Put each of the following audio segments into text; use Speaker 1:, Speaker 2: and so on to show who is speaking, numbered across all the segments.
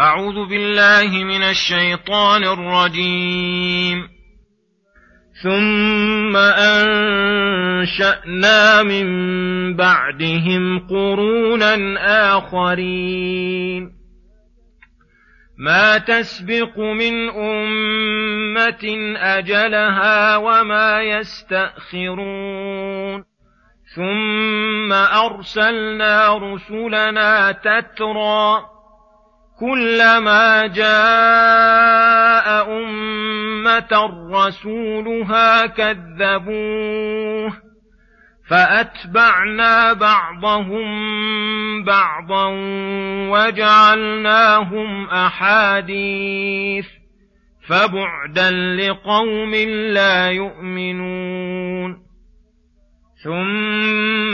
Speaker 1: أعوذ بالله من الشيطان الرجيم. ثم أنشأنا من بعدهم قرونا آخرين. ما تسبق من أمة أجلها وما يستأخرون. ثم أرسلنا رسلنا تترى كلما جاء أمة رسولها كذبوه فأتبعنا بعضهم بعضا وجعلناهم أحاديث فبعدا لقوم لا يؤمنون. ثم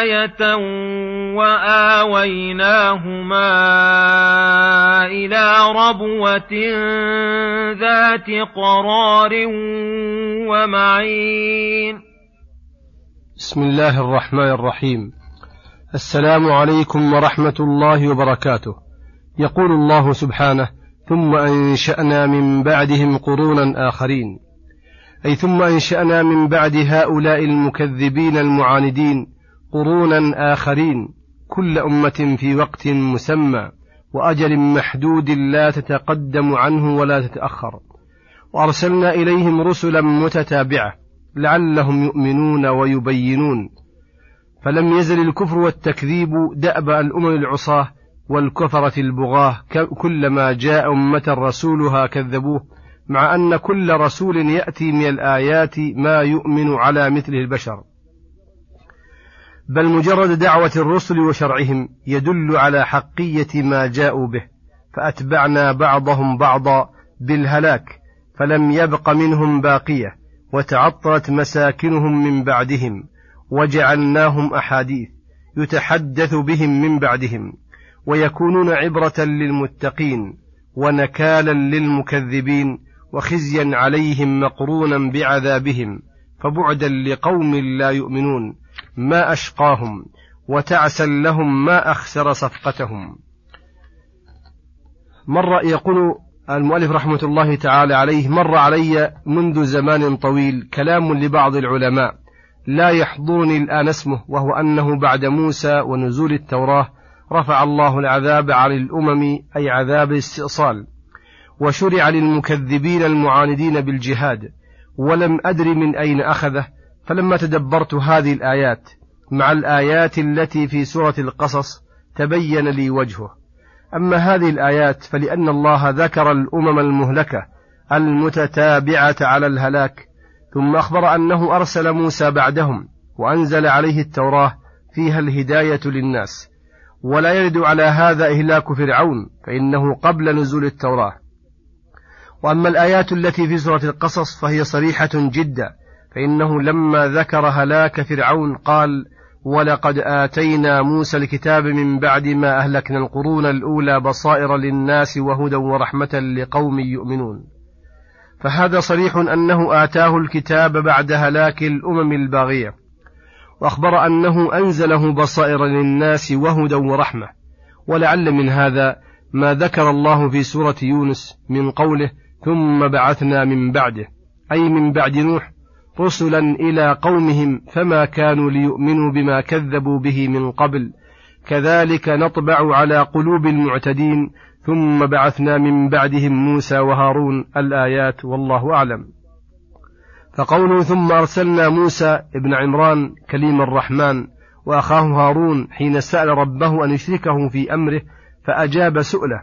Speaker 1: آية وآويناهما إلى ربوة ذات قرار ومعين.
Speaker 2: بسم الله الرحمن الرحيم. السلام عليكم ورحمة الله وبركاته. يقول الله سبحانه ثم أنشأنا من بعدهم قرونا آخرين. أي ثم أنشأنا من بعد هؤلاء المكذبين المعاندين قرونا آخرين كل أمة في وقت مسمى وأجل محدود لا تتقدم عنه ولا تتأخر. وأرسلنا إليهم رسلا متتابعة لعلهم يؤمنون ويبينون. فلم يزل الكفر والتكذيب دأب الأمم العصاة والكفرة البغاة كلما جاء أمة رسولها كذبوه مع أن كل رسول يأتي من الآيات ما يؤمن على مثله البشر. بل مجرد دعوة الرسل وشرعهم يدل على حقية ما جاءوا به فأتبعنا بعضهم بعضا بالهلاك فلم يبق منهم باقية وتعطلت مساكنهم من بعدهم وجعلناهم أحاديث يتحدث بهم من بعدهم ويكونون عبرة للمتقين ونكالا للمكذبين وخزيا عليهم مقرونا بعذابهم فبعدا لقوم لا يؤمنون ما أشقاهم وتعسا لهم ما أخسر صفقتهم. مر يقول المؤلف رحمة الله تعالى عليه مر علي منذ زمان طويل كلام لبعض العلماء لا يحضرني الآن اسمه وهو أنه بعد موسى ونزول التوراة رفع الله العذاب عن الأمم أي عذاب الاستئصال وشرع للمكذبين المعاندين بالجهاد ولم أدر من أين أخذه فلما تدبرت هذه الآيات مع الآيات التي في سورة القصص تبين لي وجهه. أما هذه الآيات فلأن الله ذكر الأمم المهلكة المتتابعة على الهلاك ثم أخبر أنه أرسل موسى بعدهم وأنزل عليه التوراة فيها الهداية للناس. ولا يرد على هذا إهلاك فرعون فإنه قبل نزول التوراة. وأما الآيات التي في سورة القصص فهي صريحة جدا فإنه لما ذكر هلاك فرعون قال ولقد آتينا موسى الكتاب من بعد ما أهلكنا القرون الأولى بصائر للناس وهدى ورحمة لقوم يؤمنون فهذا صريح أنه آتاه الكتاب بعد هلاك الأمم الباغية وأخبر أنه أنزله بصائر للناس وهدى ورحمة. ولعل من هذا ما ذكر الله في سورة يونس من قوله ثم بعثنا من بعده أي من بعد نوح رسلا إلى قومهم فما كانوا ليؤمنوا بما كذبوا به من قبل. كذلك نطبع على قلوب المعتدين ثم بعثنا من بعدهم موسى وهارون الآيات والله أعلم. فقوله ثم أرسلنا موسى ابن عمران كليم الرحمن وأخاه هارون حين سأل ربه أن يشركه في أمره فأجاب سؤله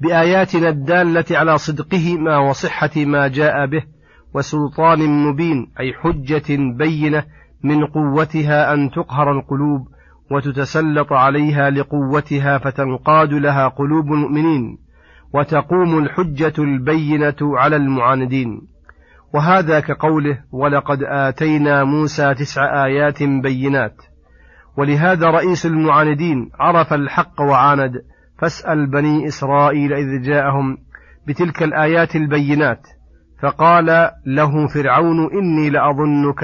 Speaker 2: بآياتنا الدالة على صدقهما وصحة ما جاء به وسلطان مبين أي حجة بينة من قوتها أن تقهر القلوب وتتسلط عليها لقوتها فتنقاد لها قلوب المؤمنين وتقوم الحجة البينة على المعاندين. وهذا كقوله ولقد آتينا موسى تسع آيات بينات ولهذا رئيس المعاندين عرف الحق وعاند فاسأل بني إسرائيل إذ جاءهم بتلك الآيات البينات فقال له فرعون إني لأظنك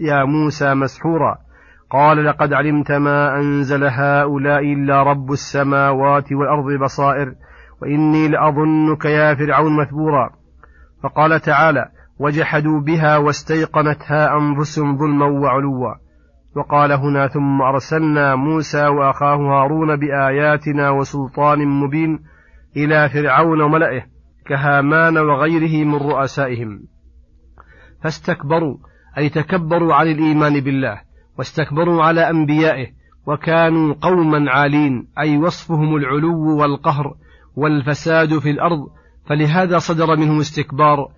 Speaker 2: يا موسى, مسحورا. قال لقد علمت ما أنزل هؤلاء إلا رب السماوات والأرض بصائر وإني لأظنك يا فرعون مثبورا. فقال تعالى وجحدوا بها واستيقنتها أنفسهم ظلما وعلوا. وقال هنا ثم أرسلنا موسى وأخاه هارون بآياتنا وسلطان مبين إلى فرعون وملئه. كهامان وغيره من رؤسائهم. فاستكبروا أي تكبروا عن الإيمان بالله واستكبروا على أنبيائه وكانوا قوما عالين أي وصفهم العلو والقهر والفساد في الأرض. فلهذا صدر منهم استكبار.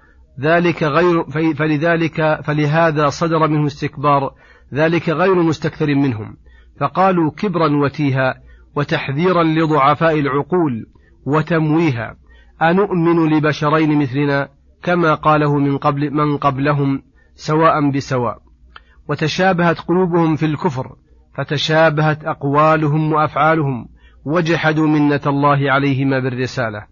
Speaker 2: ذلك غير فلذلك فلهذا صدر منه استكبار. ذلك غير مستكثر منهم. فقالوا كبرا وتيها وتحذيرا لضعفاء العقول وتمويها. أنؤمن لبشرين مثلنا كما قاله من قبل من قبلهم سواء بسواء. وتشابهت قلوبهم في الكفر فتشابهت أقوالهم وأفعالهم وجحدوا منة الله عليهما بالرسالة.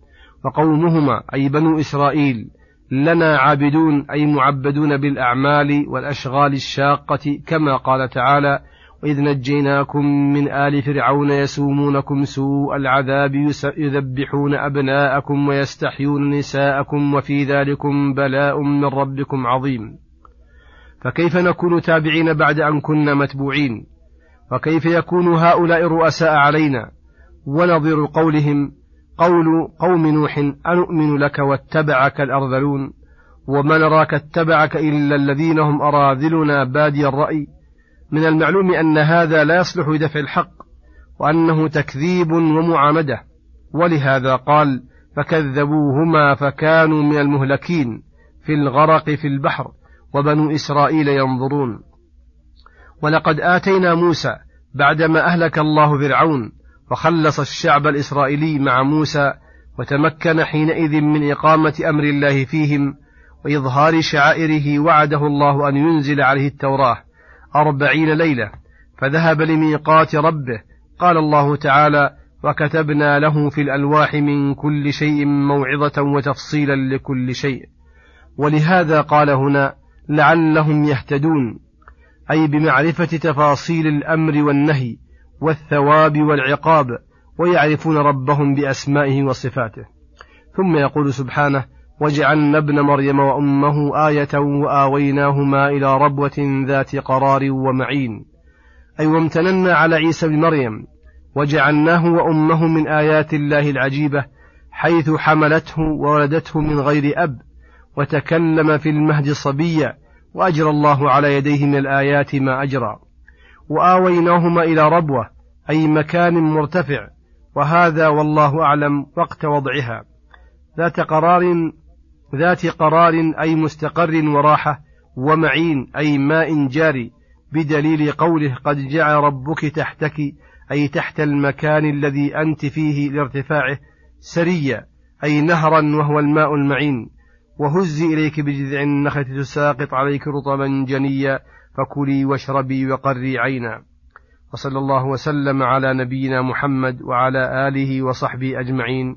Speaker 2: وقومهما أي بنو إسرائيل لنا عابدون أي معبدون بالأعمال والأشغال الشاقة كما قال تعالى وإذ نجيناكم من آل فرعون يسومونكم سوء العذاب يذبحون أبناءكم ويستحيون نساءكم وفي ذلكم بلاء من ربكم عظيم. فكيف نكون تابعين بعد أن كنا متبوعين؟ وكيف يكون هؤلاء الرؤساء علينا؟ ونظير قولهم قول قوم نوح أنؤمن لك واتبعك الأرذلون؟ وما نراك اتبعك إلا الذين هم أراذلنا بادي الرأي. من المعلوم أن هذا لا يصلح لدفع الحق وأنه تكذيب ومعامدة. ولهذا قال فكذبوهما فكانوا من المهلكين في الغرق في البحر وبنو إسرائيل ينظرون. ولقد آتينا موسى بعدما أهلك الله فرعون وخلص الشعب الإسرائيلي مع موسى وتمكن حينئذ من إقامة أمر الله فيهم وإظهار شعائره وعده الله أن ينزل عليه التوراة. أربعين ليلة فذهب لميقات ربه. قال الله تعالى وكتبنا له في الألواح من كل شيء موعظة وتفصيلا لكل شيء ولهذا قال هنا لعلهم يهتدون أي بمعرفة تفاصيل الأمر والنهي والثواب والعقاب ويعرفون ربهم بأسمائه وصفاته. ثم يقول سبحانه وجعلنا ابن مريم وأمه آية وآويناهما إلى ربوة ذات قرار ومعين. أي وامتننا على عيسى بن مريم وجعلناه وأمه من آيات الله العجيبة حيث حملته وولدته من غير أب وتكلم في المهد صبيا وأجرى الله على يديه من الآيات ما أجرى. وآويناهما إلى ربوة أي مكان مرتفع وهذا والله أعلم وقت وضعها. ذات قرار ذات قرار أي مستقر وراحة ومعين أي ماء جاري بدليل قوله قد جعل ربك تحتك أي تحت المكان الذي أنت فيه لارتفاعه سريا أي نهرا وهو الماء المعين. وهزي إليك بجذع النخلة تساقط عليك رطبا جنيا فكلي واشربي وقري عينا. وصلى الله وسلم على نبينا محمد وعلى آله وصحبه أجمعين.